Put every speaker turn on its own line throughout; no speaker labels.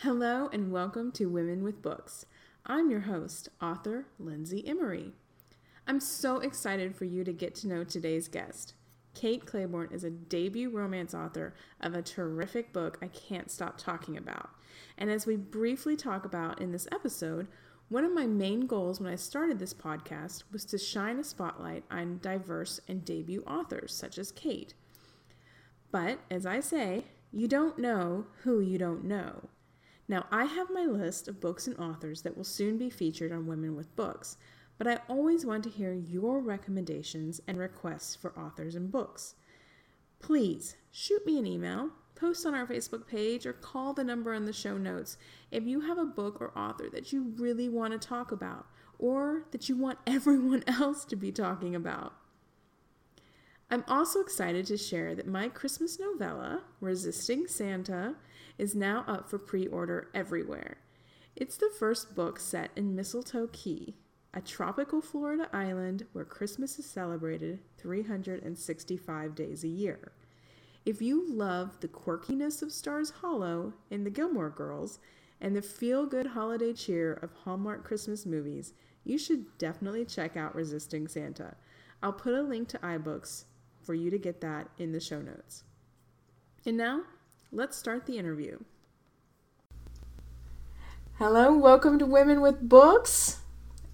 Hello and welcome to Women with Books. I'm your host, author Lindsay Emory. I'm so excited for you to get to know today's guest. Kate Clayborn is a debut romance author of a terrific book I can't stop talking about. And as we briefly talk about in this episode, one of my main goals when I started this podcast was to shine a spotlight on diverse and debut authors such as Kate. But as I say, you don't know who you don't know. Now, I have my list of books and authors that will soon be featured on Women with Books, but I always want to hear your recommendations and requests for authors and books. Please shoot me an email, post on our Facebook page, or call the number in the show notes if you have a book or author that you really want to talk about or that you want everyone else to be talking about. I'm also excited to share that my Christmas novella, Resisting Santa, is now up for pre order everywhere. It's the first book set in Mistletoe Key, a tropical Florida island where Christmas is celebrated 365 days a year. If you love the quirkiness of Stars Hollow and the Gilmore Girls and the feel good holiday cheer of Hallmark Christmas movies, you should definitely check out Resisting Santa. I'll put a link to iBooks for you to get that in the show notes. And now, let's start the interview. Hello, welcome to Women with Books.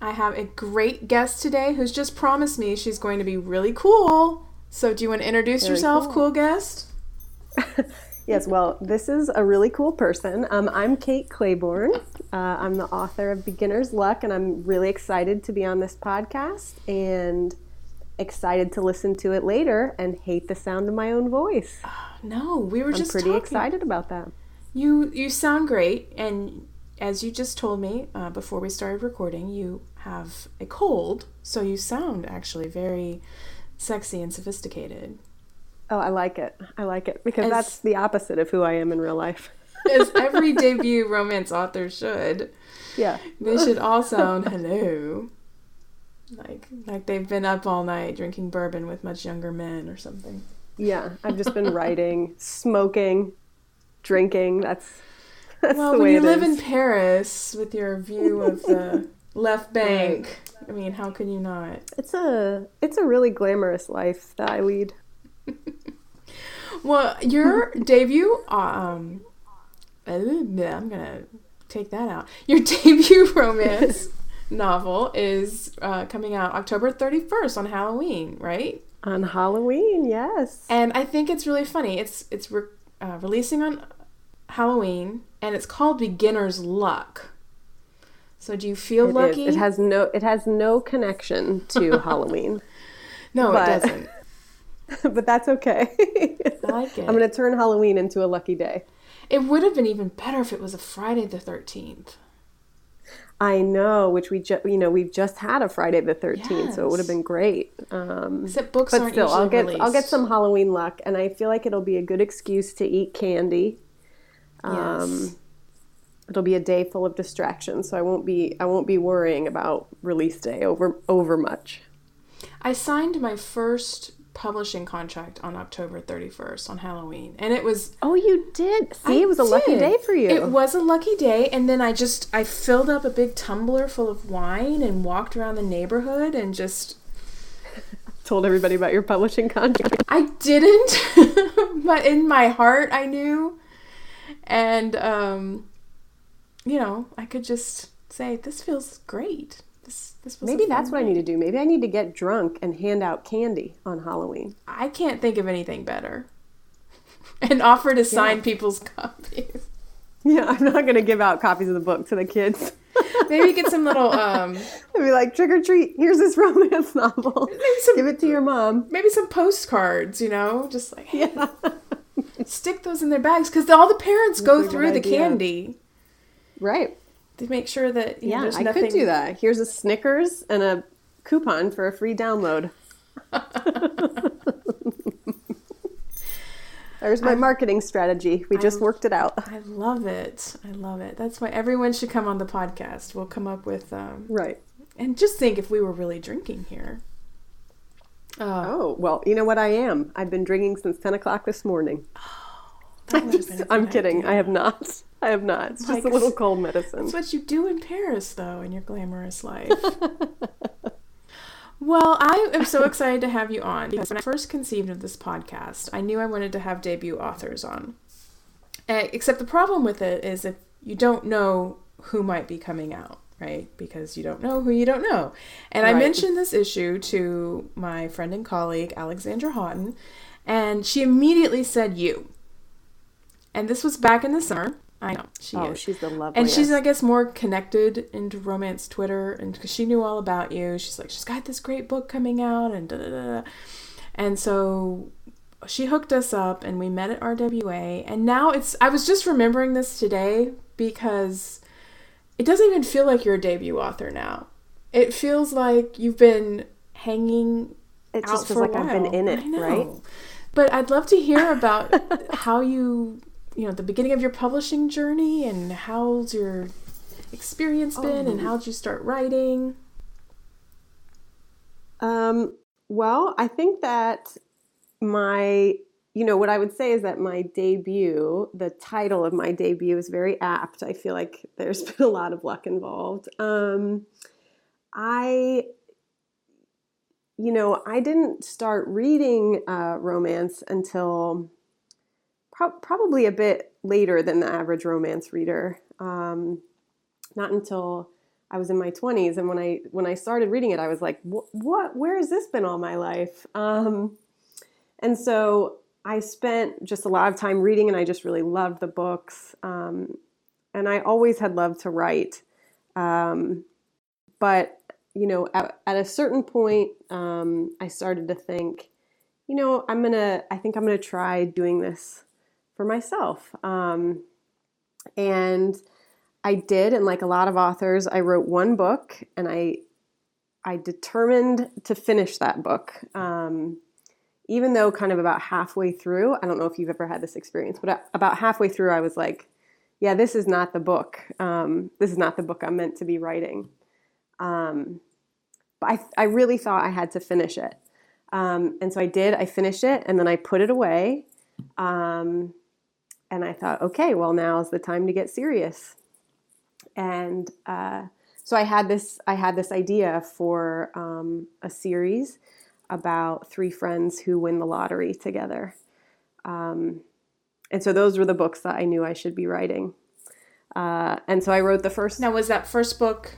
I have a great guest today who's just promised me she's going to be really cool. So, do you want to introduce
Very
yourself,
cool.
cool guest?
Yes, well, this is a really cool person. Um, I'm Kate Clayborn. Uh, I'm the author of Beginner's Luck, and I'm really excited to be on this podcast and excited to listen to it later and hate the sound of my own voice.
No, we were
I'm
just
pretty
talking.
excited about that.
You you sound great, and as you just told me uh, before we started recording, you have a cold, so you sound actually very sexy and sophisticated.
Oh, I like it. I like it because
As-
that's the opposite of who I am in real life.
As every debut romance author should.
Yeah.
They should all sound hello. Like like they've been up all night drinking bourbon with much younger men or something.
Yeah. I've just been writing, smoking, drinking. That's, that's
well,
the
when you live
is.
in Paris with your view of the left bank, I mean, how can you not?
It's a it's a really glamorous life that I lead.
Well, your debut, um, uh, I'm gonna take that out. Your debut romance novel is uh, coming out October 31st on Halloween, right?
On Halloween, yes.
And I think it's really funny. It's it's re- uh, releasing on Halloween, and it's called Beginner's Luck. So do you feel
It is.
lucky?
It has no it has no connection to Halloween.
no,
but-
it doesn't.
but that's okay.
I like it.
I'm going to turn Halloween into a lucky day.
It would have been even better if it was a Friday the 13th.
I know, which we just you know we've just had a Friday the 13th, so it would have been great. Um,
Except books
but still, I'll get I'll get some Halloween luck, and I feel like it'll be a good excuse to eat candy.
Yes.
Um, It'll be a day full of distractions, so I won't be I won't be worrying about release day over over much.
I signed my first publishing contract on October 31st on Halloween, and it was
Oh, you did. See,
I
it was a lucky day for you.
It was a lucky day, and then I just I filled up a big tumbler full of wine and walked around the neighborhood and just
Told everybody about your publishing contract.
I didn't, but in my heart I knew, and um, you know I could just say this feels great.
Maybe that's what I need to do. Maybe I need to get drunk and hand out candy on Halloween.
I can't think of anything better. and offer to sign people's copies.
Yeah, I'm not going to give out copies of the book to the kids.
Maybe get some little um
I'd be like, trick or treat, here's this romance novel.
some-
Give it to your mom.
maybe some postcards, you know, just like
Yeah.
stick those in their bags because all the parents go through the
idea.
candy
Right.
To make sure that you know,
Yeah,
there's
I
nothing.
could do that. Here's a Snickers and a coupon for a free download. There's my marketing strategy. We just worked it out.
I love it. I love it. That's why everyone should come on the podcast. We'll come up with um,
Right.
and just think if we were really drinking here. Uh,
Oh, well, you know what I am? I've been drinking since 10 o'clock this morning.
that would have been a
I'm kidding.
idea.
I have not. I have not. It's just a little cold medicine.
That's what you do in Paris, though, in your glamorous life. well, I am so excited to have you on because when I first conceived of this podcast, I knew I wanted to have debut authors on. Uh, except the problem with it is if you don't know who might be coming out, right? Because you don't know who you don't know. And I mentioned this issue to my friend and colleague, Alexandra Haughton, and she immediately said you. And this was back in the summer. I know she
oh,
is.
she's the loveliest.
And she's, I guess, more connected into romance Twitter, and because she knew all about you, she's like, she's got this great book coming out, and da da da. And so she hooked us up, and we met at RWA. And now it's, I was just remembering this today because it doesn't even feel like you're a debut author now. It feels like you've been hanging
it
out
just feels like I've been in it, right?
But I'd love to hear about how you, you know, the beginning of your publishing journey and how's your experience been and
Oh.
how'd you start writing?
Um, well, I think that my, you know, what I would say is that my debut, the title of my debut is very apt. I feel like there's been a lot of luck involved. Um, I, you know, I didn't start reading uh, romance until pro- probably a bit later than the average romance reader. Um, not until I was in my 20s, and when I when I started reading it, I was like, "What? where has this been all my life?" Um, and so I spent just a lot of time reading, and I just really loved the books. Um, and I always had loved to write, um, but you know, at, at a certain point, um, I started to think, you know, I'm gonna. I think I'm gonna try doing this for myself. Um, and I did, and like a lot of authors, I wrote one book, and I I determined to finish that book. Um, even though kind of about halfway through, I don't know if you've ever had this experience, but about halfway through, I was like, "Yeah, this is not the book. Um, this is not the book I'm meant to be writing." Um, but I I really thought I had to finish it, um, and so I did. I finished it, and then I put it away. Um, and I thought, okay, well, now's the time to get serious and uh, so I had this I had this idea for um, a series about three friends who win the lottery together, um, and so those were the books that I knew I should be writing. Uh, and so I wrote the first.
Now, was that first book?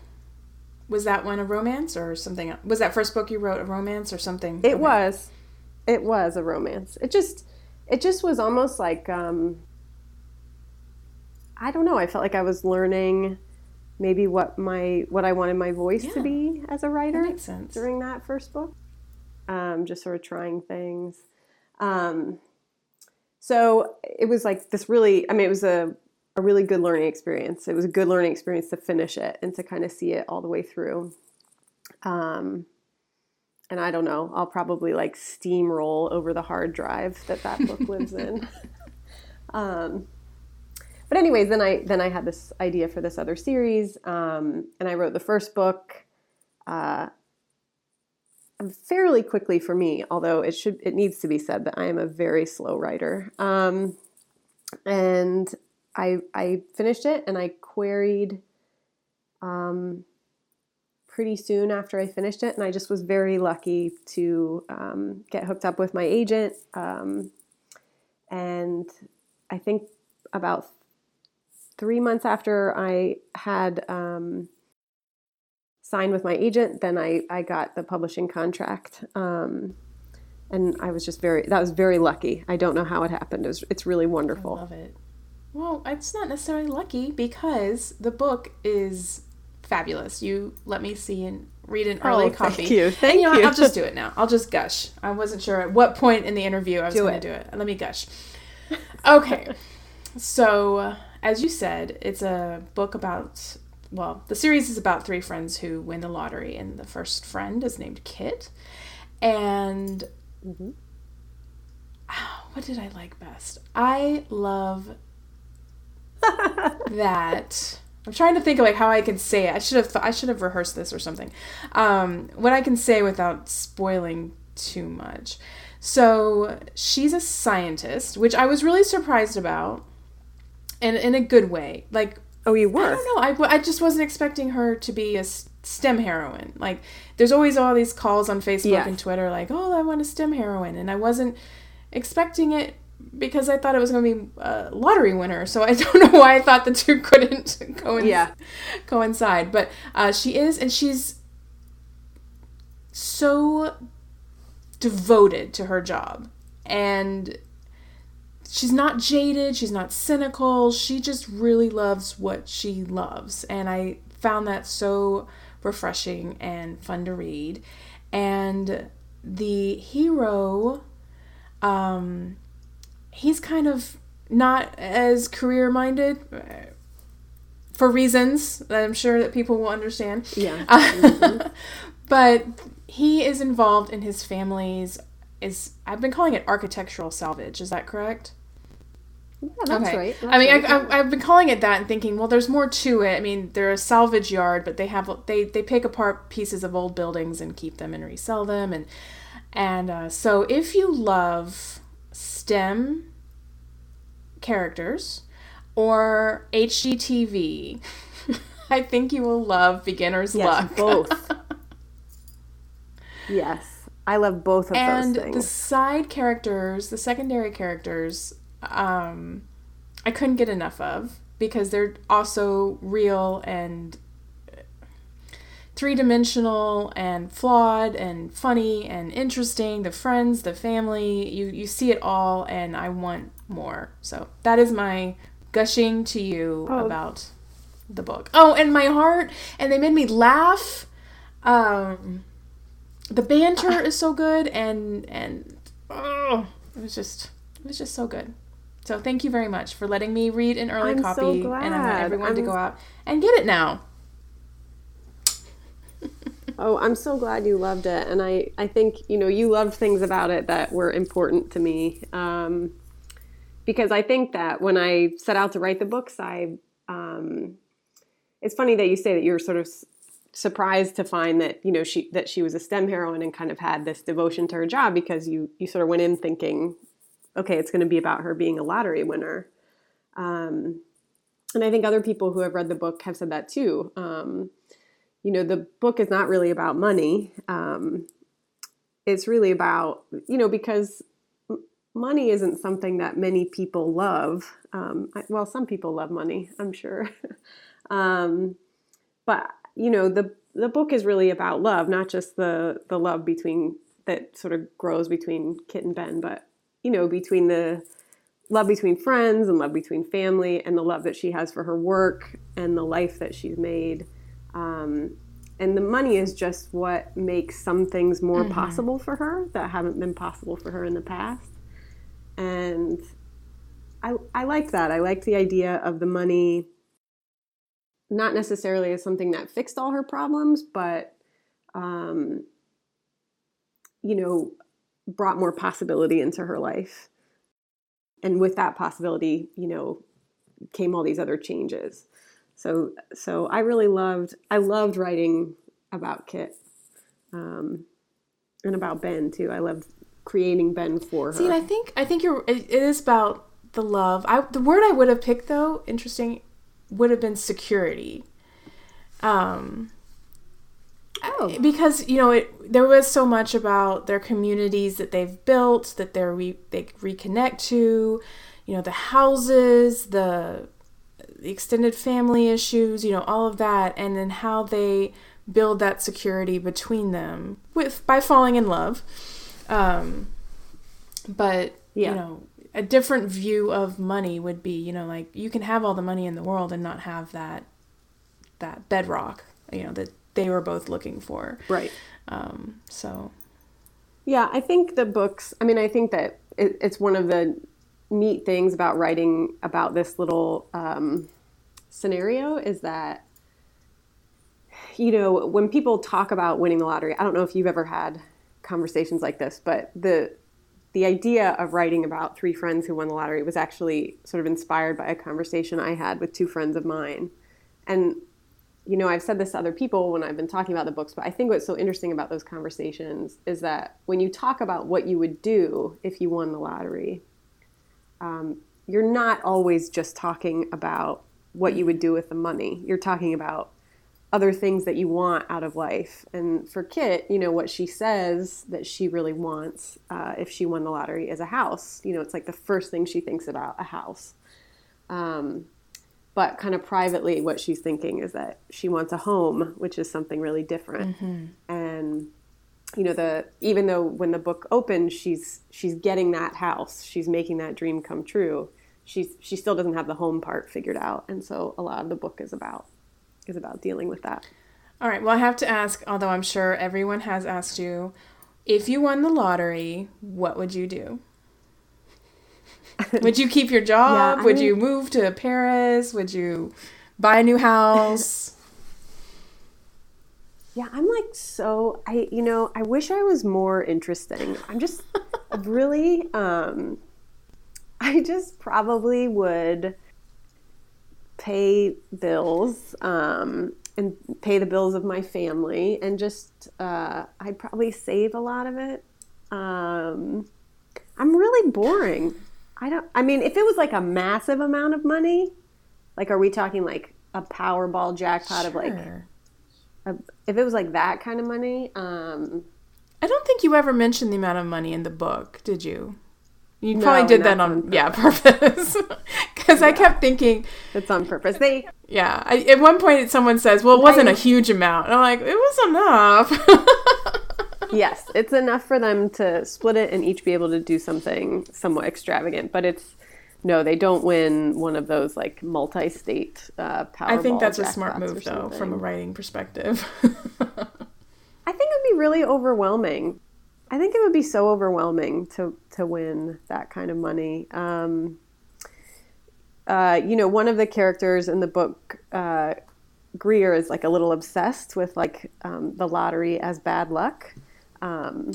Was that one a romance or something? else? Was that first book you wrote a romance or something?
It was, it was a romance. It just, it just was almost like, um, I don't know. I felt like I was learning, maybe what my what I wanted my voice
Yeah.
to be as a
That
writer.
sense.
during that first book. Um, just sort of trying things. Um, so it was like this really, I mean, it was a, a really good learning experience. It was a good learning experience to finish it and to kind of see it all the way through. Um, and I don't know, I'll probably like steamroll over the hard drive that that book lives in. But anyways, then I then I had this idea for this other series, um, and I wrote the first book uh, fairly quickly for me. Although it should it needs to be said that I am a very slow writer. Um, and I I finished it and I queried um, pretty soon after I finished it, and I just was very lucky to um, get hooked up with my agent. Um, and I think about three months after I had um, signed with my agent, then I, I got the publishing contract. Um, and I was just very, that was very lucky. I don't know how it happened. It was, it's really
I
wonderful.
love it. Well, it's not necessarily lucky because the book is fabulous. You let me see and read an early
Oh,
copy.
thank you.
And
Thank
you know
you.
I'll just do it now. I'll just gush. I wasn't sure at what point in the interview I was going to do it. Let me gush. Okay. so, uh, as you said, it's a book about, well, the series is about three friends who win the lottery, and the first friend is named Kit. And
Mhm.
what did I like best? I love that I'm trying to think of like how I can say it. I should have I should have rehearsed this or something. Um, what I can say without spoiling too much. So she's a scientist, which I was really surprised about. And in a good way. Like
Oh, you were.
I don't know. I, I just wasn't expecting her to be a STEM heroine. Like, there's always all these calls on Facebook
Yeah.
and Twitter, like, oh, I want a STEM heroine. And I wasn't expecting it because I thought it was going to be a lottery winner. So I don't know why I thought the two couldn't coinc-
Yeah.
coincide. But uh, she is, and she's so devoted to her job. And she's not jaded, she's not cynical, she just really loves what she loves. And I found that so refreshing and fun to read. And the hero, um, he's kind of not as career minded uh, for reasons that I'm sure that people will understand.
Yeah.
but he is involved in his family's is I've been calling it architectural salvage. Is that correct?
Yeah, that's
Okay.
right.
I mean,
That's
I,
right.
I, I've been calling it that and thinking, well, there's more to it. I mean, they're a salvage yard, but they have they they pick apart pieces of old buildings and keep them and resell them, and and uh, so if you love STEM characters or HGTV, I think you will love Beginner's
Yes,
Luck.
both. yes. I love both of
and
those things.
And the side characters, the secondary characters, um, I couldn't get enough of because they're also real and three dimensional and flawed and funny and interesting. The friends, the family, you you see it all, and I want more. So that is my gushing to you
Oh.
about the book. Oh, and my heart, and they made me laugh. Um, the banter is so good, and and oh, it was just it was just so good. So thank you very much for letting me read an early
I'm so
copy, and I want everyone to
I'm-
go out and get it now.
Oh, I'm so glad you loved it. And I, I think, you know, you loved things about it that were important to me. Um, because I think that when I set out to write the books, I, um, it's funny that you say that you're sort of surprised to find that, you know, she, that she was a STEM heroine and kind of had this devotion to her job because you, you sort of went in thinking, okay, it's going to be about her being a lottery winner. Um, and I think other people who have read the book have said that too. Um, you know, the book is not really about money. Um, it's really about, you know, because money isn't something that many people love. Um, I, well, some people love money, I'm sure. um, but, you know, the, the book is really about love, not just the, the love between that sort of grows between Kit and Ben, but, you know, between the love between friends and love between family and the love that she has for her work and the life that she's made. Um, and the money is just what makes some things more possible for her that haven't been possible for her in the past. And I, I liked that. I like the idea of the money not necessarily as something that fixed all her problems, but, um, you know, brought more possibility into her life. And with that possibility, you know, came all these other changes. So, so I really loved. I loved writing about Kit, um, and about Ben too. I loved creating Ben for her.
See, I think I think you're. It, it is about the love. I the word I would have picked though, interesting, would have been security. Um,
oh,
because you know it there was so much about their communities that they've built that they're re, they reconnect to you know the houses the, the extended family issues you know all of that and then how they build that security between them with by falling in love um but
Yeah.
you know a different view of money would be you know like you can have all the money in the world and not have that that bedrock you know that they were both looking for
right.
um so
Yeah, I think the books. I mean, I think that it, it's one of the neat things about writing about this little um, scenario is that you know when people talk about winning the lottery. I don't know if you've ever had conversations like this, but the the idea of writing about three friends who won the lottery was actually sort of inspired by a conversation I had with two friends of mine, and you know, I've said this to other people when I've been talking about the books, but I think what's so interesting about those conversations is that when you talk about what you would do if you won the lottery, um, you're not always just talking about what you would do with the money. You're talking about other things that you want out of life. And for Kit, you know, what she says that she really wants uh, if she won the lottery is a house. You know, it's like the first thing she thinks about a house. Um, but kind of privately, what she's thinking is that she wants a home, which is something really different. Mm-hmm. And you know, the even though when the book opens, she's she's getting that house, she's making that dream come true. She's she still doesn't have the home part figured out, and so a lot of the book is about is about dealing with that.
All right. Well, I have to ask, although I'm sure everyone has asked you, if you won the lottery, what would you do? would you keep your job? Yeah, would mean, you move to Paris? Would you buy a new house?
yeah, I'm like so I you know, I wish I was more interesting. I'm just really um I just probably would pay bills um, and pay the bills of my family and just uh, I'd probably save a lot of it. Um, I'm really boring. I don't. I mean, if it was like a massive amount of money, like are we talking like a Powerball jackpot sure. of like, a, if it was like that kind of money? Um,
I don't think you ever mentioned the amount of money in the book, did you? You probably no, did that on, on yeah purpose because yeah. I kept thinking
it's on purpose. They
yeah. I, at one point, someone says, "Well, it wasn't I, a huge amount." And I'm like, "It was
enough." yes, it's enough for them to split it and each be able to do something somewhat extravagant. But it's no, they don't win one of those like multi-state uh, Powerball.
I think that's a smart move, though, from a writing perspective.
I think it'd be really overwhelming. I think it would be so overwhelming to to win that kind of money. Um, uh, you know, one of the characters in the book, uh, Greer, is like a little obsessed with like um, the lottery as bad luck. Um,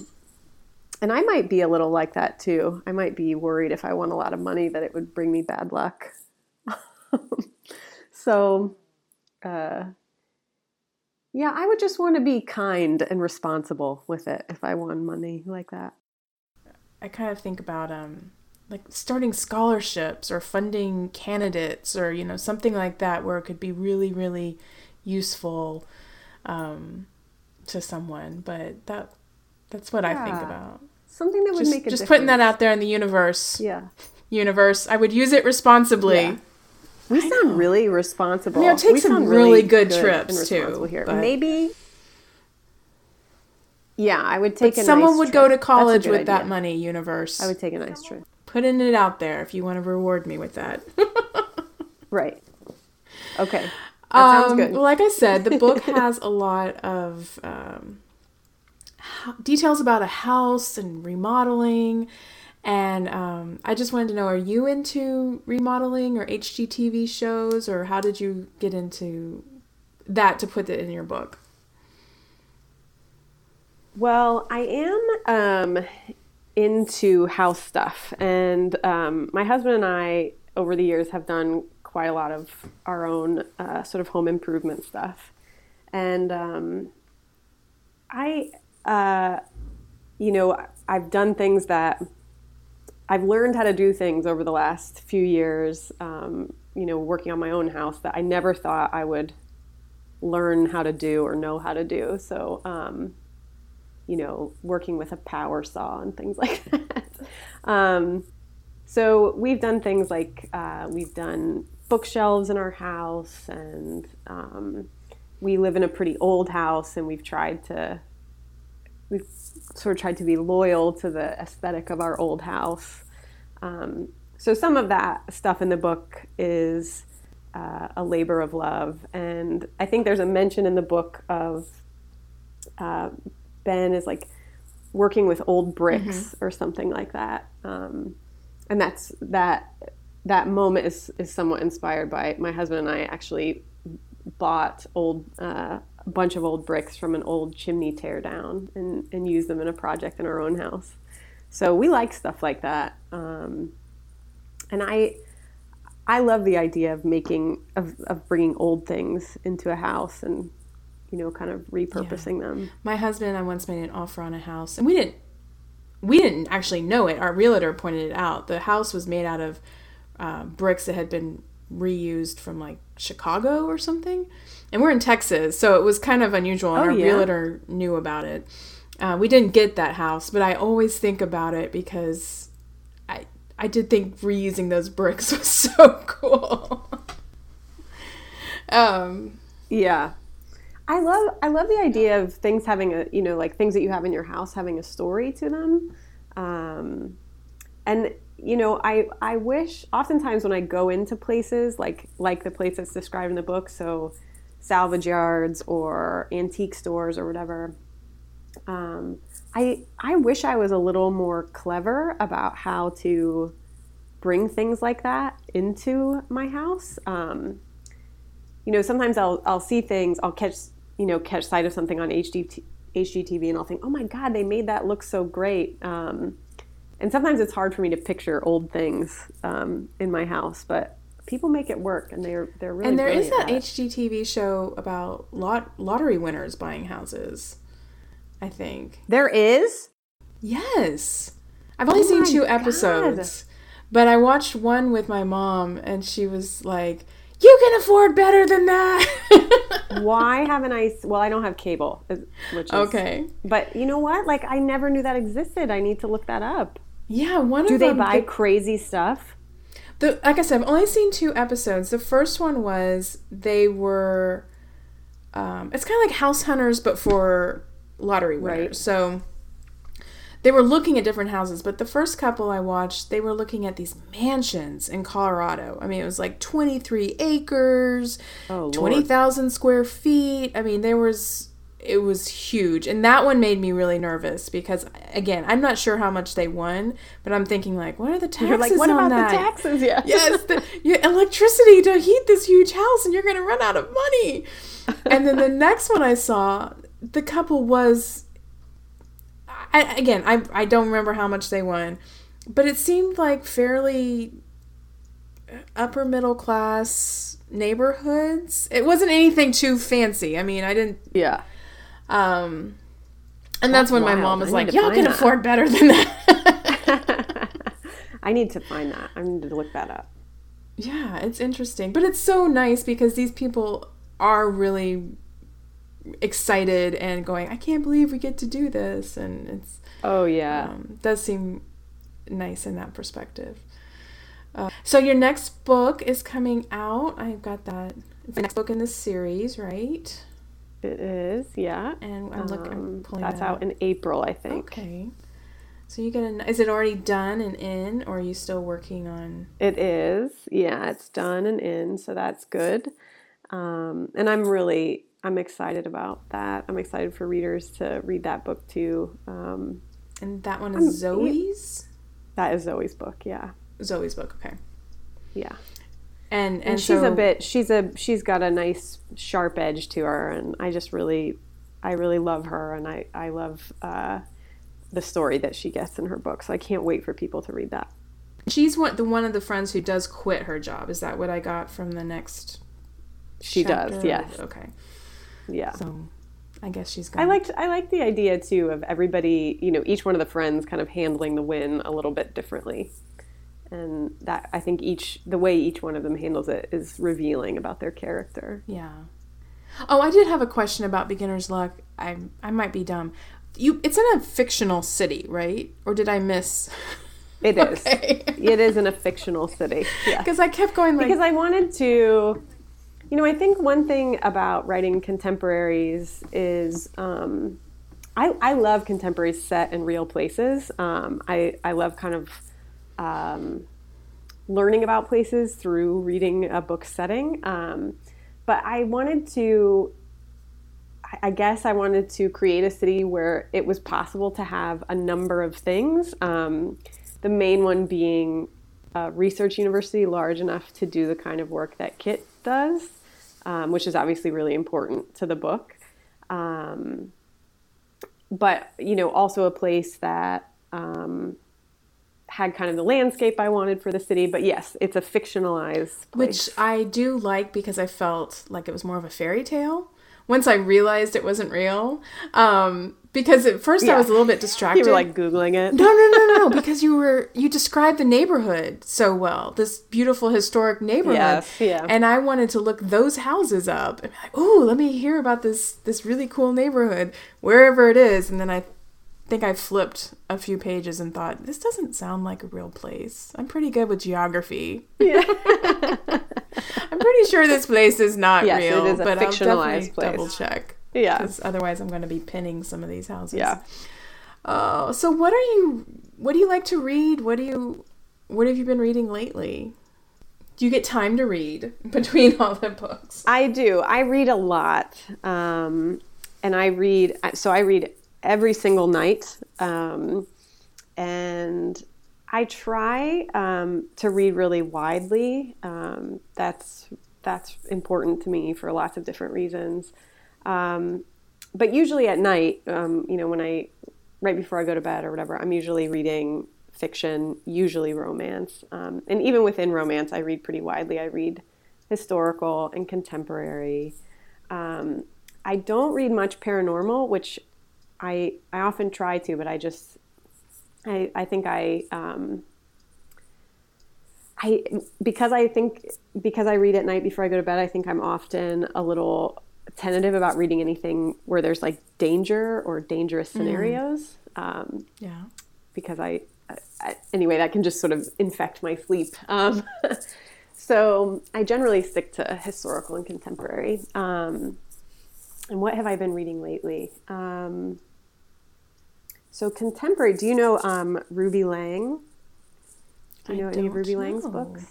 and I might be a little like that too. I might be worried if I won a lot of money that it would bring me bad luck. so, uh, yeah, I would just want to be kind and responsible with it if I won money like that.
I kind of think about um like starting scholarships or funding candidates or you know something like that where it could be really really useful um to someone, but that that's what yeah. I think about.
Something that would
just,
make a
just
difference.
putting that out there in the universe.
Yeah.
Universe. I would use it responsibly. Yeah.
We I sound know. really responsible.
Yeah, take we some really, good, good, trips too. Here.
But... Maybe. Yeah, I would take.
But someone
nice
would
trip.
go to college with idea. that money. Universe.
I would take a nice trip.
Putting it out there if you want to reward me with that.
right. Okay.
That um, sounds good. Like I said, the book has a lot of um, details about a house and remodeling and um, I just wanted to know are you into remodeling or HGTV shows, or how did you get into that to put it in your book?
Well, I am um, into house stuff, and um, my husband and I, over the years, have done quite a lot of our own uh, sort of home improvement stuff. And um, I, uh, you know, I've done things that I've learned how to do things over the last few years, um, you know, working on my own house that I never thought I would learn how to do or know how to do. So, um, you know, working with a power saw and things like that. um, so we've done things like uh, we've done bookshelves in our house, and um, we live in a pretty old house, and we've tried to we've sort of tried to be loyal to the aesthetic of our old house. Um, so some of that stuff in the book is uh, a labor of love, and I think there's a mention in the book of uh, Ben is like working with old bricks mm-hmm. or something like that, um, and that's that that moment is is somewhat inspired by my husband and I actually bought old uh, a bunch of old bricks from an old chimney tear down and, and use them in a project in our own house. So we like stuff like that. Um, and I, I love the idea of making, of, of bringing old things into a house and, you know, kind of repurposing yeah. them.
My husband and I once made an offer on a house and we didn't, we didn't actually know it. Our realtor pointed it out. The house was made out of uh, bricks that had been reused from like Chicago or something. And we're in Texas, so it was kind of unusual, and
Oh,
our
yeah?
realtor knew about it. Uh, we didn't get that house, but I always think about it because I I did think reusing those bricks was so cool. um,
Yeah. I love I love the idea of things having a you know like things that you have in your house having a story to them, um, and you know I I wish oftentimes when I go into places like like the place that's described in the book, so salvage yards or antique stores or whatever. Um, I I wish I was a little more clever about how to bring things like that into my house. Um, you know, sometimes I'll I'll see things, I'll catch you know catch sight of something on HD, HGTV, and I'll think, oh my god, they made that look so great. Um, and sometimes it's hard for me to picture old things um, in my house, but people make it work, and they're they're really.
and there is that
brilliant at it.
HGTV show about lot lottery winners buying houses. I think.
There is.
Yes. I've only
Oh
seen two
God.
episodes, but I watched one with my mom, and she was like, "You can afford better than that."
Why haven't I? Well, I don't have cable, uh, which is
okay.
But you know what? Like, I never knew that existed. I need to look that up.
Yeah, one
Do
of them.
Do they buy
the-
crazy stuff?
The, like I said, I've only seen two episodes. The first one was they were. Um, it's kind of like House Hunters, but for lottery winners.
Right.
So they were looking at different houses, but the first couple I watched, they were looking at these mansions in Colorado. I mean, it was like 23 acres,
Oh, Lord.
20,000 square feet. I mean, there was. It was huge. And that one made me really nervous because, again, I'm not sure how much they won, but I'm thinking, like, what are the taxes
You're like, what about
that?
the taxes? Yeah.
yes, the, your electricity to heat this huge house, and you're going to run out of money. And then the next one I saw, the couple was, I, again, I I don't remember how much they won, but it seemed like fairly upper middle class neighborhoods. It wasn't anything too fancy. I mean, I didn't.
yeah.
Um, and that's,
That's
when my mom was
I
like, "Y'all can
that."
afford better than that."
I need to find that. I need to look that up.
Yeah, it's interesting. But it's so nice because these people are really excited and going, I can't believe we get to do this. And it's
Oh yeah.
um, does seem nice in that perspective. Uh, so your next book is coming out. I've got that. It's the next book in this series, right?
It is. Yeah.
And I'm looking. I'm
Um, that's
that
out in April, I think.
Okay. So you get a. Is it already done and in, or are you still working on?
It is. Yeah, it's done and in, so that's good. Um, and I'm really I'm excited about that. I'm excited for readers to read that book too. Um,
And that one
I'm-
is Zoe's.
that is Zoe's book. Yeah.
Zoe's book. Okay.
Yeah.
And and,
and she's
so,
a bit she's a she's got a nice sharp edge to her and i just really i really love her and i i love uh, the story that she gets in her book so i can't wait for people to read that
She's one the one of the friends who does quit her job. Is that what I got from the next?
she does yes
Okay.
yeah
So, I guess she's.
i
Gonna,
liked i like the idea too of everybody you know each one of the friends kind of handling the win a little bit differently and that i think each the way each one of them handles it is revealing about their character
Yeah. Oh, I did have a question about beginner's luck. I I might be dumb. You, it's in a fictional city, right? Or did I miss?
It is.
Okay.
it is in a fictional city yeah
Because I kept going like.
because I wanted to, you know, I think one thing about writing contemporaries is um, I, I love contemporaries set in real places. Um, I, I love kind of um, learning about places through reading a book setting. Um, but I wanted to, I- guess I wanted to create a city where it was possible to have a number of things. Um, the main one being a research university large enough to do the kind of work that Kit does, um, which is obviously really important to the book. Um, but you know, also a place that um, had kind of the landscape I wanted for the city. But yes, it's a fictionalized place.
which I do like because I felt like it was more of a fairy tale, once I realized it wasn't real. Um, because at first I was a little bit distracted.
You were like googling it.
no, no, no, no, because you were you described the neighborhood so well. This beautiful historic neighborhood.
Yes, yeah.
And I wanted to look those houses up and be like, "Oh, let me hear about this this really cool neighborhood wherever it is." And then I think I flipped a few pages and thought, "This doesn't sound like a real place. I'm pretty good with geography.
Yeah.
I'm pretty sure this place is not
Yes,
real,
is a
but I'll
fictionalized
definitely
place.
double check."
yeah.
because otherwise I'm going to be pinning some of these houses.
Yeah.
Oh, so what are you? What do you like to read? What do you? What have you been reading lately? Do you get time to read between all the books?
I do. I read a lot. Um, and I read, so I read every single night. Um, and I try um, to read really widely. Um, that's, that's important to me for lots of different reasons. Um, but usually at night, um, you know, when I, right before I go to bed or whatever, I'm usually reading fiction, usually romance. Um, and even within romance, I read pretty widely. I read historical and contemporary. I don't read much paranormal, which I I often try to, but I just I I think I um, I because I think because I read at night before I go to bed, I think I'm often a little tentative about reading anything where there's like danger or dangerous scenarios. Um,
Yeah.
because I, I anyway that can just sort of infect my sleep. Um, so I generally stick to historical and contemporary. Um, and what have I been reading lately? Um, so contemporary. Do you know um, Ruby Lang? Do you know any of Ruby Lang's books?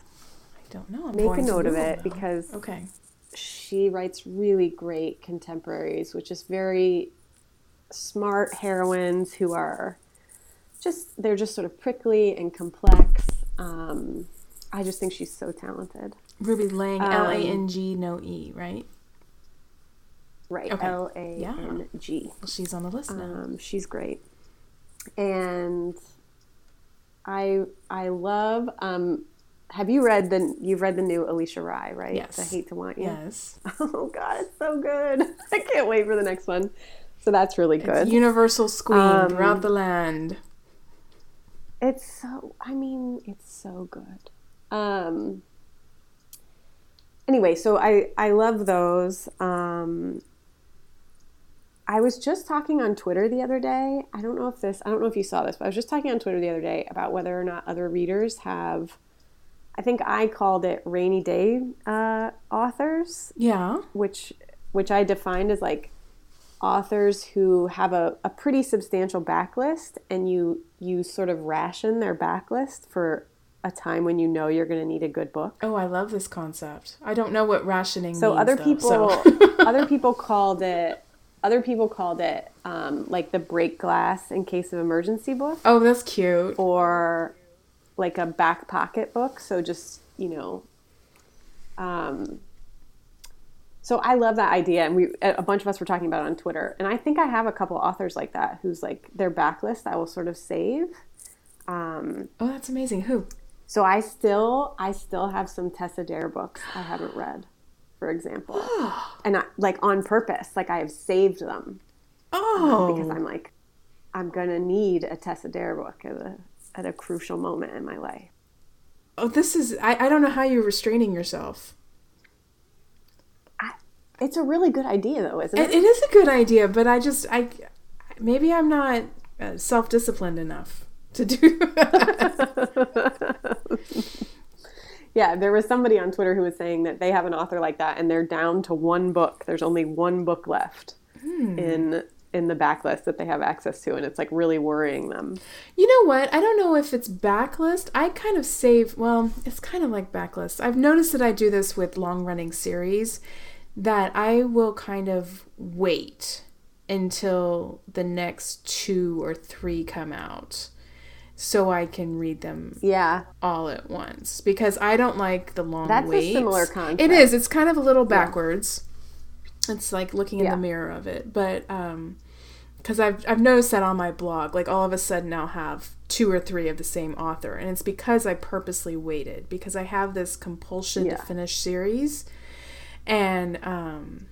I don't know. I'm
Make a note of it
now.
because
Okay.
she writes really great contemporaries, which is very smart heroines who are just they're just sort of prickly and complex. Um, I just think she's so talented.
Ruby Lang,
Um,
L A N G, no E, right?
Right,
Okay.
L A N G.
Well, she's on the list now.
Um, she's great, and I I love. Um, have you read the You've read the new Alisha Rai, right?
Yes.
I hate to want you.
yes.
Oh God, it's so good! I can't wait for the next one. So that's really good.
It's universal scream
Um,
throughout the land.
It's so, I mean, it's so good. Um, anyway, so I, I love those. Um, I was just talking on Twitter the other day. I don't know if this, I don't know if you saw this, but I was just talking on Twitter the other day about whether or not other readers have, I think I called it rainy day uh, authors
Yeah.
which which I defined as like authors who have a, a pretty substantial backlist and you you sort of ration their backlist for a time when you know you're going to need a good book.
Oh, I love this concept. I don't know what rationing
So
means.
other
though,
people
so-
other people called it other people called it um, like the break glass in case of emergency book
oh, that's cute.
or like a back pocket book. So just you know, um, so I love that idea, and we a bunch of us were talking about it on Twitter, and I think I have a couple authors like that who's like their backlist I will sort of save. Um,
Oh, that's amazing. Who?
so I still I still have some Tessa Dare books I haven't read, for example, and I, like on purpose, like I have saved them
Oh,
because I'm like, I'm gonna need a Tessa Dare book at a at a crucial moment in my life.
oh, this is. I, I don't know how you're restraining yourself.
I, it's a really good idea, though, isn't
It,
it?
it is a good idea, but I just I maybe I'm not uh, self disciplined enough to do.
yeah, there was somebody on Twitter who was saying that they have an author like that, and they're down to one book. There's only one book left hmm. in in the backlist that they have access to, and it's like really worrying them.
You know what? I don't know if it's backlist. I kind of save, well, it's kind of like backlist. I've noticed that I do this with long running series that I will kind of wait until the next two or three come out so I can read them
Yeah,
all at once because I don't like the long
That's a similar concept.
It is. It's kind of a little backwards. It's like looking in
Yeah.
the mirror of it, but um because I've I've noticed that on my blog, like all of a sudden I'll have two or three of the same author, and it's because I purposely waited because I have this compulsion
Yeah.
to finish series, and um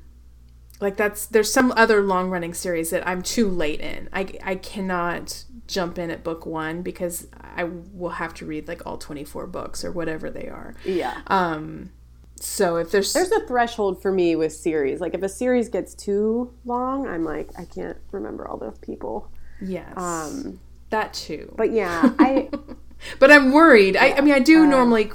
like that's there's some other long running series that I'm too late in. I I cannot jump in at book one because I will have to read like all 24 books or whatever they are.
Yeah.
Um, so if there's
There's a threshold for me with series. Like if a series gets too long, I'm like I can't remember all the people.
yes,
Um,
that too.
but yeah, I
But I'm worried. I, I mean, I do
Uh,
normally.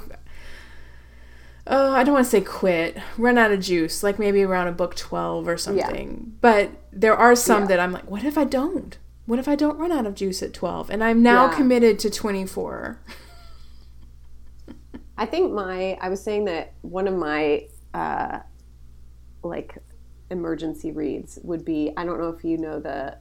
Uh, I don't want to say quit, run out of juice, like maybe around a book 12 or something. Yeah. But there are some
Yeah.
that I'm like, what if I don't? What if I don't run out of juice at 12? And I'm now
Yeah.
committed to 24.
I think my I was saying that one of my uh, like emergency reads would be I don't know if you know the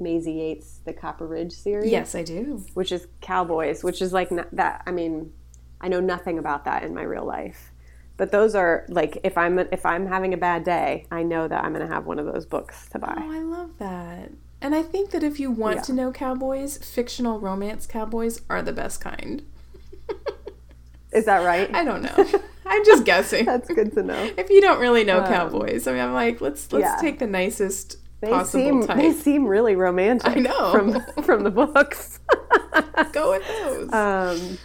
Maisie Yates the Copper Ridge series.
Yes, I do.
which is cowboys, which is like that. I mean, I know nothing about that in my real life, but those are like if I'm if I'm having a bad day, I know that I'm going to have one of those books to buy.
Oh, I love that. And I think that if you want
Yeah.
to know cowboys, fictional romance cowboys are the best kind.
Is that right?
I don't know. I'm just guessing.
That's good to know.
if you don't really know
Um,
cowboys, I mean, I'm like, let's let's
yeah.
take the nicest
They
possible
seem
type.
they seem really romantic.
I know.
from from the books.
Go with those.
um,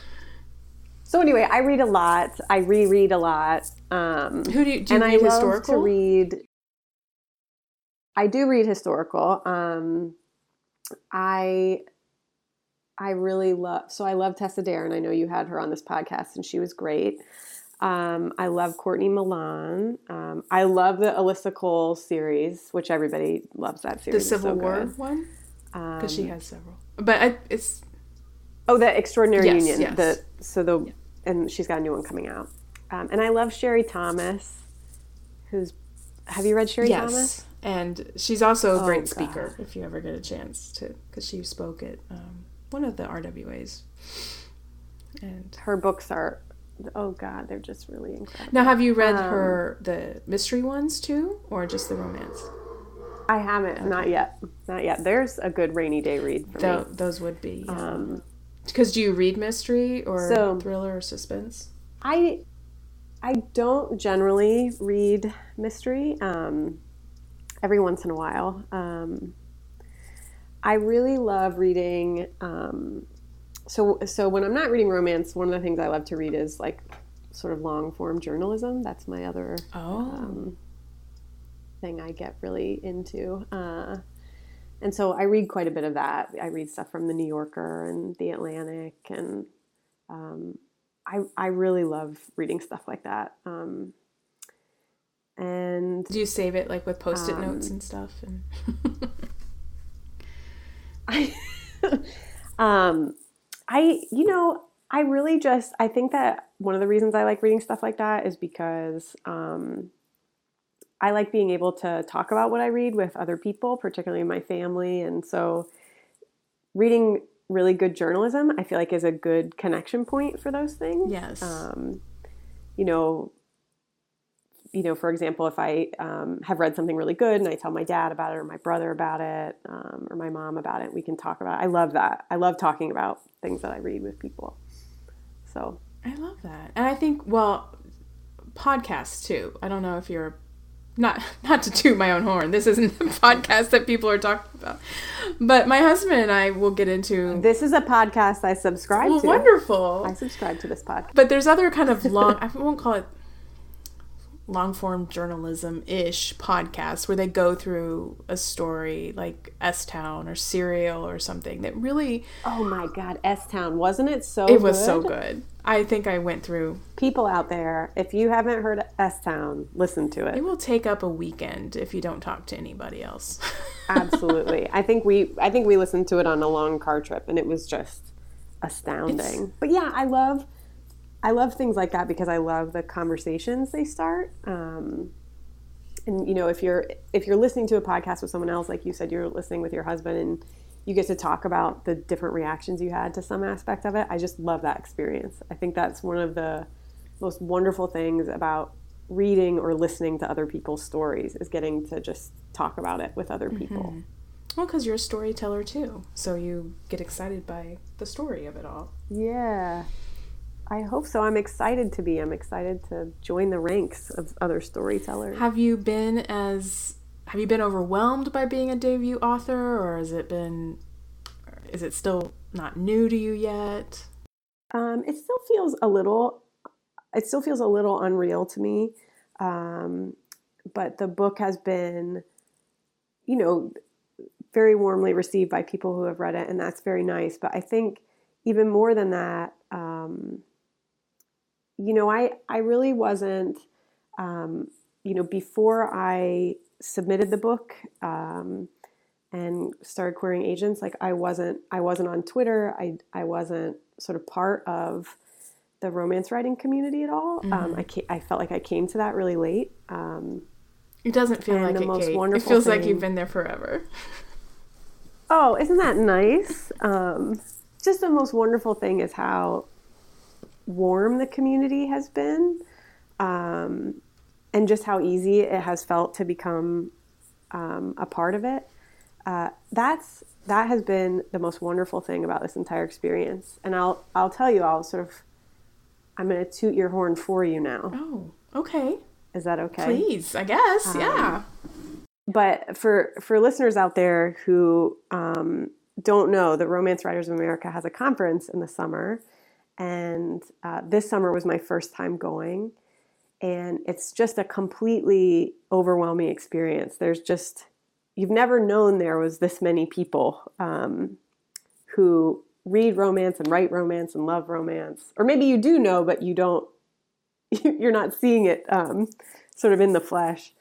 so anyway, I read a lot. I reread a lot. Um,
Who do you do? You
and I
read
love to read. I do read historical. Um, I I really love. So I love Tessa Dare, and I know you had her on this podcast, and she was great. Um, I love Courtney Milan. Um, I love the Alyssa Cole series, which everybody loves that series. The
Civil
so
War
good.
one because she
Um,
has several. But I, it's
Oh, the Extraordinary
Yes,
Union.
yes.
The so the and she's got a new one coming out. Um, and I love Sherry Thomas, who's. Have you read Sherry
yes,
Thomas?
And she's also a
Oh,
great speaker. If you ever get a chance to, because she spoke at um, one of the RWA's. And
Her books are, oh God, they're just really incredible.
now, have you read
Um,
her the mystery ones too, or just the romance?
I haven't, not yet, not yet. There's a good rainy day read for
Tho-
me.
those would be.
Um,
Because do you read mystery or
So-
thriller or suspense?
I, I don't generally read mystery. Um, every once in a while. Um, I really love reading. Um, so, so when I'm not reading romance, one of the things I love to read is like sort of long form journalism. That's my other
Oh,
um, thing I get really into. Uh, and so I read quite a bit of that. I read stuff from the New Yorker and the Atlantic, and um, I I really love reading stuff like that. Um, and
do you save it like with post-it
Um,
notes and stuff? And
I, um, I, you know, I really just, I think that one of the reasons I like reading stuff like that is because um, I like being able to talk about what I read with other people, particularly my family. And so reading really good journalism, I feel like is a good connection point for those things.
yes,
Um, you know, you know, for example, if I um, have read something really good and I tell my dad about it or my brother about it um, or my mom about it, we can talk about it. I love that. I love talking about things that I read with people. So
I love that, and I think well, podcasts too. I don't know if you're not not to toot my own horn. This isn't a podcast that people are talking about, but my husband and I will get into.
this is a podcast I subscribe
Well,
to.
wonderful.
I subscribe to this podcast.
But there's other kind of long. I won't call it long form journalism ish podcasts where they go through a story like S Town or Serial or something that really
Oh my God, S Town, wasn't it so?
it was
good?
so good. I think I went through.
People out there, if you haven't heard S Town, listen to it.
It will take up a weekend if you don't talk to anybody else.
Absolutely. I think we I think we listened to it on a long car trip and it was just astounding. but yeah, I love I love things like that because I love the conversations they start. Um, and you know, if you're if you're listening to a podcast with someone else, like you said, you're listening with your husband, and you get to talk about the different reactions you had to some aspect of it. I just love that experience. I think that's one of the most wonderful things about reading or listening to other people's stories is getting to just talk about it with other people.
well, because you're a storyteller too, so you get excited by the story of it all.
Yeah. I hope so. I'm excited to be. I'm excited to join the ranks of other storytellers.
Have you been as have you been overwhelmed by being a debut author, or has it been? Is it still not new to you yet?
Um, it still feels a little. It still feels a little unreal to me, um, but the book has been, you know, very warmly received by people who have read it, and that's very nice. But I think even more than that, um, you know, I I really wasn't, um, you know, before I submitted the book um, and started querying agents, like I wasn't I wasn't on Twitter. I I wasn't sort of part of the romance writing community at all. Um, mm-hmm. I came, I felt like I came to that really late. Um,
it doesn't feel like the it, most Kate. wonderful. It feels thing, like you've been there forever.
Oh, isn't that nice? Um, just the most wonderful thing is how warm the community has been, um, and just how easy it has felt to become um, a part of it. Uh, that's that has been the most wonderful thing about this entire experience. And I'll I'll tell you, I'll sort of I'm going to toot your horn for you now.
Oh, okay.
Is that okay?
Please, I guess. Um, yeah
but for for listeners out there who um, don't know the Romance Writers of America has a conference in the summer, and uh, this summer was my first time going, and it's just a completely overwhelming experience. There's just you've never known there was this many people um, who read romance and write romance and love romance, or maybe you do know, but you don't. You're not seeing it um, sort of in the flesh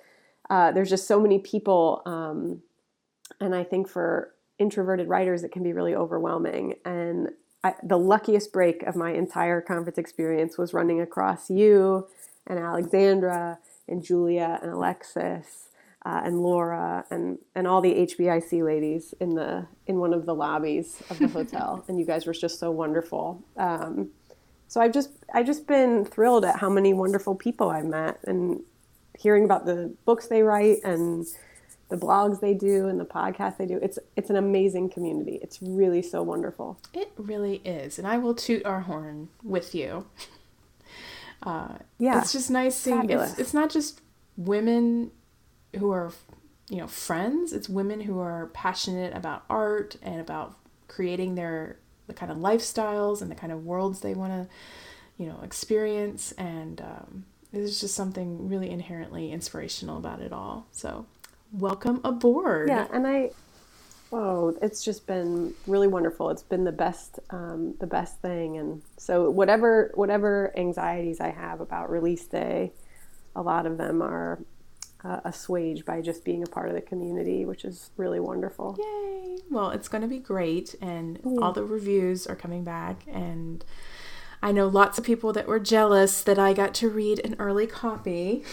uh, there's just so many people, um, and I think for introverted writers, it can be really overwhelming. And I, the luckiest break of my entire conference experience was running across you and Alexandra and Julia and Alexis uh, and Laura and and all the HBIC ladies in the in one of the lobbies of the hotel, and you guys were just so wonderful. Um, so I've just I've just been thrilled at how many wonderful people I've met, and hearing about the books they write and the blogs they do and the podcasts they do. It's it's an amazing community. It's really so wonderful.
It really is, and I will toot our horn with you. Uh, yeah, it's just nice seeing. It's, it's not just women who are, you know, friends. It's women who are passionate about art and about creating their the kind of lifestyles and the kind of worlds they want to, you know, experience and. Um, there's just something really inherently inspirational about it all. So, welcome aboard.
Yeah, and I, oh, it's just been really wonderful. It's been the best, um, the best thing. And so, whatever whatever anxieties I have about release day, a lot of them are uh, assuaged by just being a part of the community, which is really wonderful.
Yay! Well, it's going to be great, and yeah. all the reviews are coming back, and I know lots of people that were jealous that I got to read an early copy.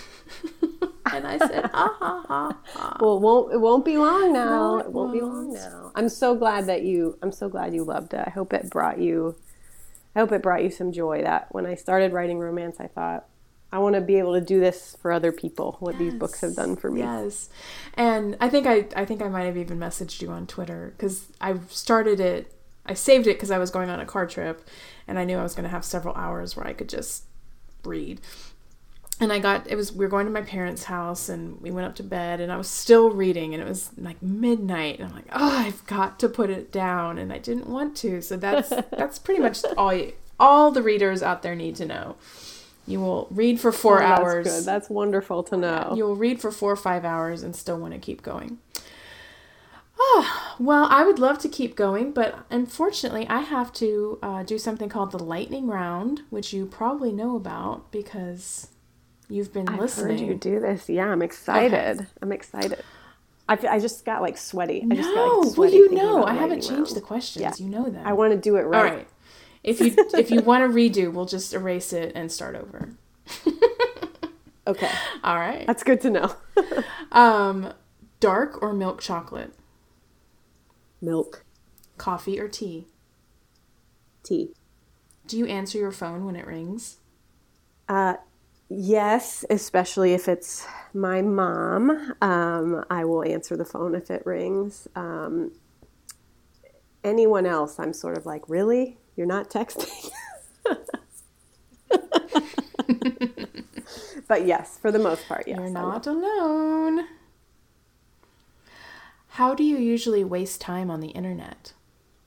and I said, ha ha ha ha.
Well, it won't, it won't be long now. No, it, it won't, won't be long now. I'm so glad that you, I'm so glad you loved it. I hope it brought you, I hope it brought you some joy that when I started writing romance, I thought, I want to be able to do this for other people. What yes. these books have done for me.
Yes, and I think I I think I might have even messaged you on Twitter because I started it. I saved it because I was going on a car trip, and I knew I was going to have several hours where I could just read. And I got it was we were going to my parents' house and we went up to bed and I was still reading and it was like midnight and I'm like, "Oh, I've got to put it down." And I didn't want to. So that's that's pretty much all you, all the readers out there need to know. You will read for 4 oh, hours.
That's good. That's wonderful to know.
You will read for 4 or 5 hours and still want to keep going. Oh, well, I would love to keep going, but unfortunately, I have to uh, do something called the lightning round, which you probably know about because you've been
I've
listening.
Heard you do this? Yeah, I'm excited. Okay. I'm excited. I, I just got like sweaty.
No,
I just
got, like, sweaty. Oh, well, you know, I haven't changed round. the questions. Yeah. You know that.
I want to do it right. All right.
If you if you want to redo, we'll just erase it and start over.
okay.
All right.
That's good to know.
um, dark or milk chocolate?
Milk.
Coffee or tea?
Tea.
Do you answer your phone when it rings?
Uh, yes, especially if it's my mom. Um, I will answer the phone if it rings. Um, anyone else, I'm sort of like, really? You're not texting? but yes, for the most part, yes.
You're not alone. How do you usually waste time on the internet?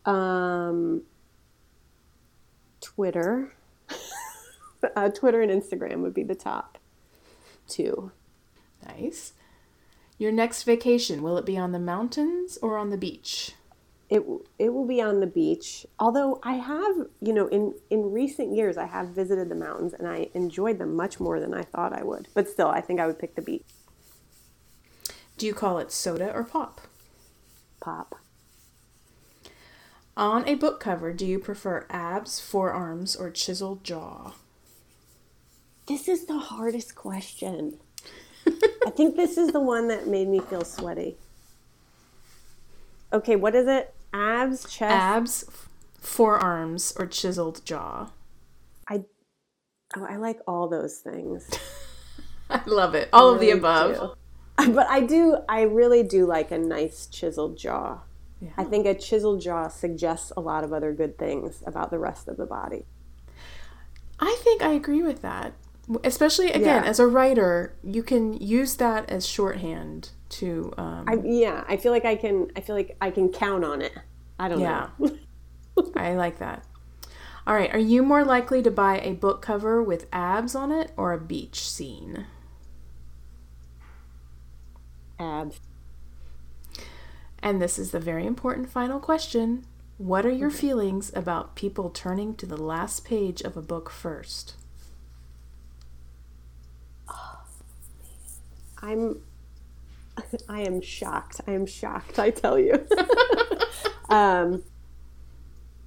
Um, Twitter. Uh, Twitter and Instagram would be the top two.
Nice. Your next vacation, will it be on the mountains or on the beach?
It it will be on the beach. Although I have, you know, in in recent years I have visited the mountains and I enjoyed them much more than I thought I would. But still, I think I would pick the beach.
Do you call it soda or pop?
Pop.
On a book cover, do you prefer abs, forearms, or chiseled jaw?
This is the hardest question. I think this is the one that made me feel sweaty. Okay, what is it? Abs, chest.
Abs, forearms, or chiseled jaw?
I oh, I like all those things.
I love it. All of the above.
do. But I do I really do like a nice chiseled jaw.
Yeah.
I think a chiseled jaw suggests a lot of other good things about the rest of the body.
I think I agree with that. Especially again,
Yeah.
as a writer, you can use that as shorthand to. Um,
I yeah, I feel like I can I feel like I can count on it. I don't know.
Yeah.
know.
I like that. All right. Are you more likely to buy a book cover with abs on it or a beach scene?
Abs.
And this is the very important final question. What are your feelings about people turning to the last page of a book first?
I'm I am shocked. I am shocked, I tell you. um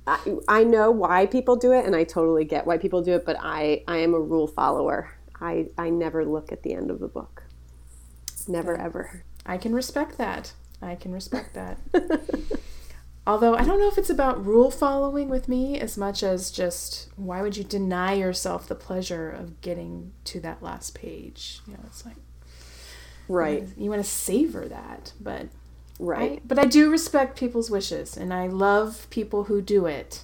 I, I know why people do it and I totally get why people do it, but I, I am a rule follower. I, I never look at the end of the book. Never ever.
I can respect that. I can respect that. Although I don't know if it's about rule following with me as much as just why would you deny yourself the pleasure of getting to that last page? You know, it's like
Right.
you want to savor that, but
Right.
I, but I do respect people's wishes, and I love people who do it,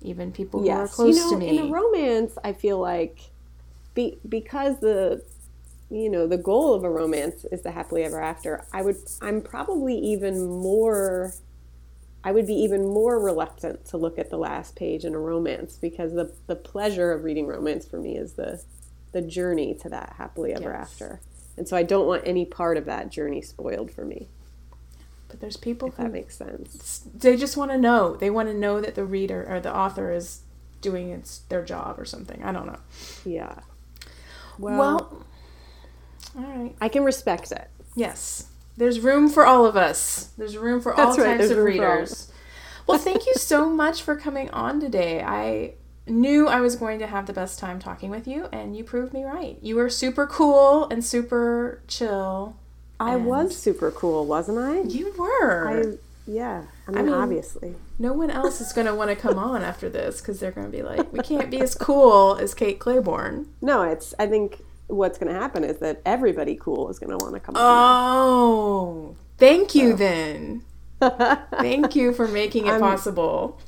even people who are
yes.
close
you know,
to me.
in a romance, I feel like be, because the you know the goal of a romance is the happily ever after. I would I'm probably even more I would be even more reluctant to look at the last page in a romance because the the pleasure of reading romance for me is the the journey to that happily ever
Yes.
after. And so I don't want any part of that journey spoiled for me.
but there's people
If
who
that makes sense.
they just want to know. They want to know that the reader or the author is doing its their job or something. I don't know.
Yeah.
Well, all right.
I can respect it.
Yes. There's room for all of us. There's room for all
That's right,
types
there's
of
room for all of
readers. Well, thank you so much for coming on today. I knew I was going to have the best time talking with you, and you proved me right. You were super cool and super chill.
I
And-
was super cool, wasn't I?
You were.
I yeah. I mean,
mean-
obviously.
no one else is going to want to come on after this because they're going to be like, we can't be as cool as Kate Clayborn.
No, it's. I think what's going to happen is that everybody cool is going to want to come.
Oh, thank you then. Thank you for making it
I'm-
possible.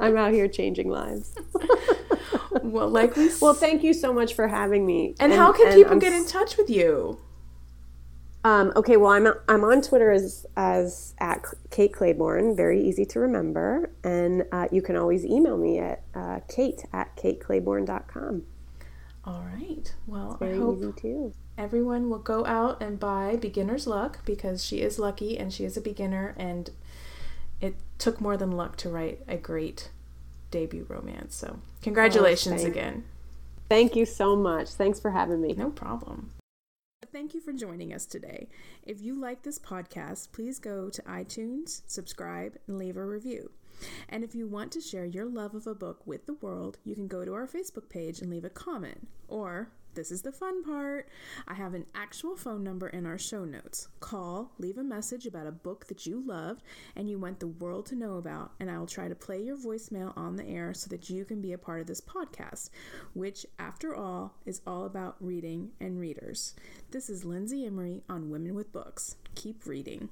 I'm out here changing lives.
Well, like we
well, thank you so much for having me.
And, how can
and
people
I'm
get in touch with you?
Um, okay, well, I'm I'm on Twitter as as at Kate Clayborn, very easy to remember, and uh, you can always email me at uh, Kate at kateclayborn.com.
All right. Well, I hope everyone will go out and buy Beginner's Luck because she is lucky and she is a beginner, and it took more than luck to write a great debut romance. So, oh, congratulations
thank-
again.
Thank you so much. Thanks for having me.
No problem. Thank you for joining us today. If you like this podcast, please go to iTunes, subscribe, and leave a review. And if you want to share your love of a book with the world, you can go to our Facebook page and leave a comment. Or, this is the fun part, I have an actual phone number in our show notes. Call, leave a message about a book that you loved and you want the world to know about, and I will try to play your voicemail on the air so that you can be a part of this podcast, which, after all, is all about reading and readers. This is Lindsay Emory on Women with Books. Keep reading.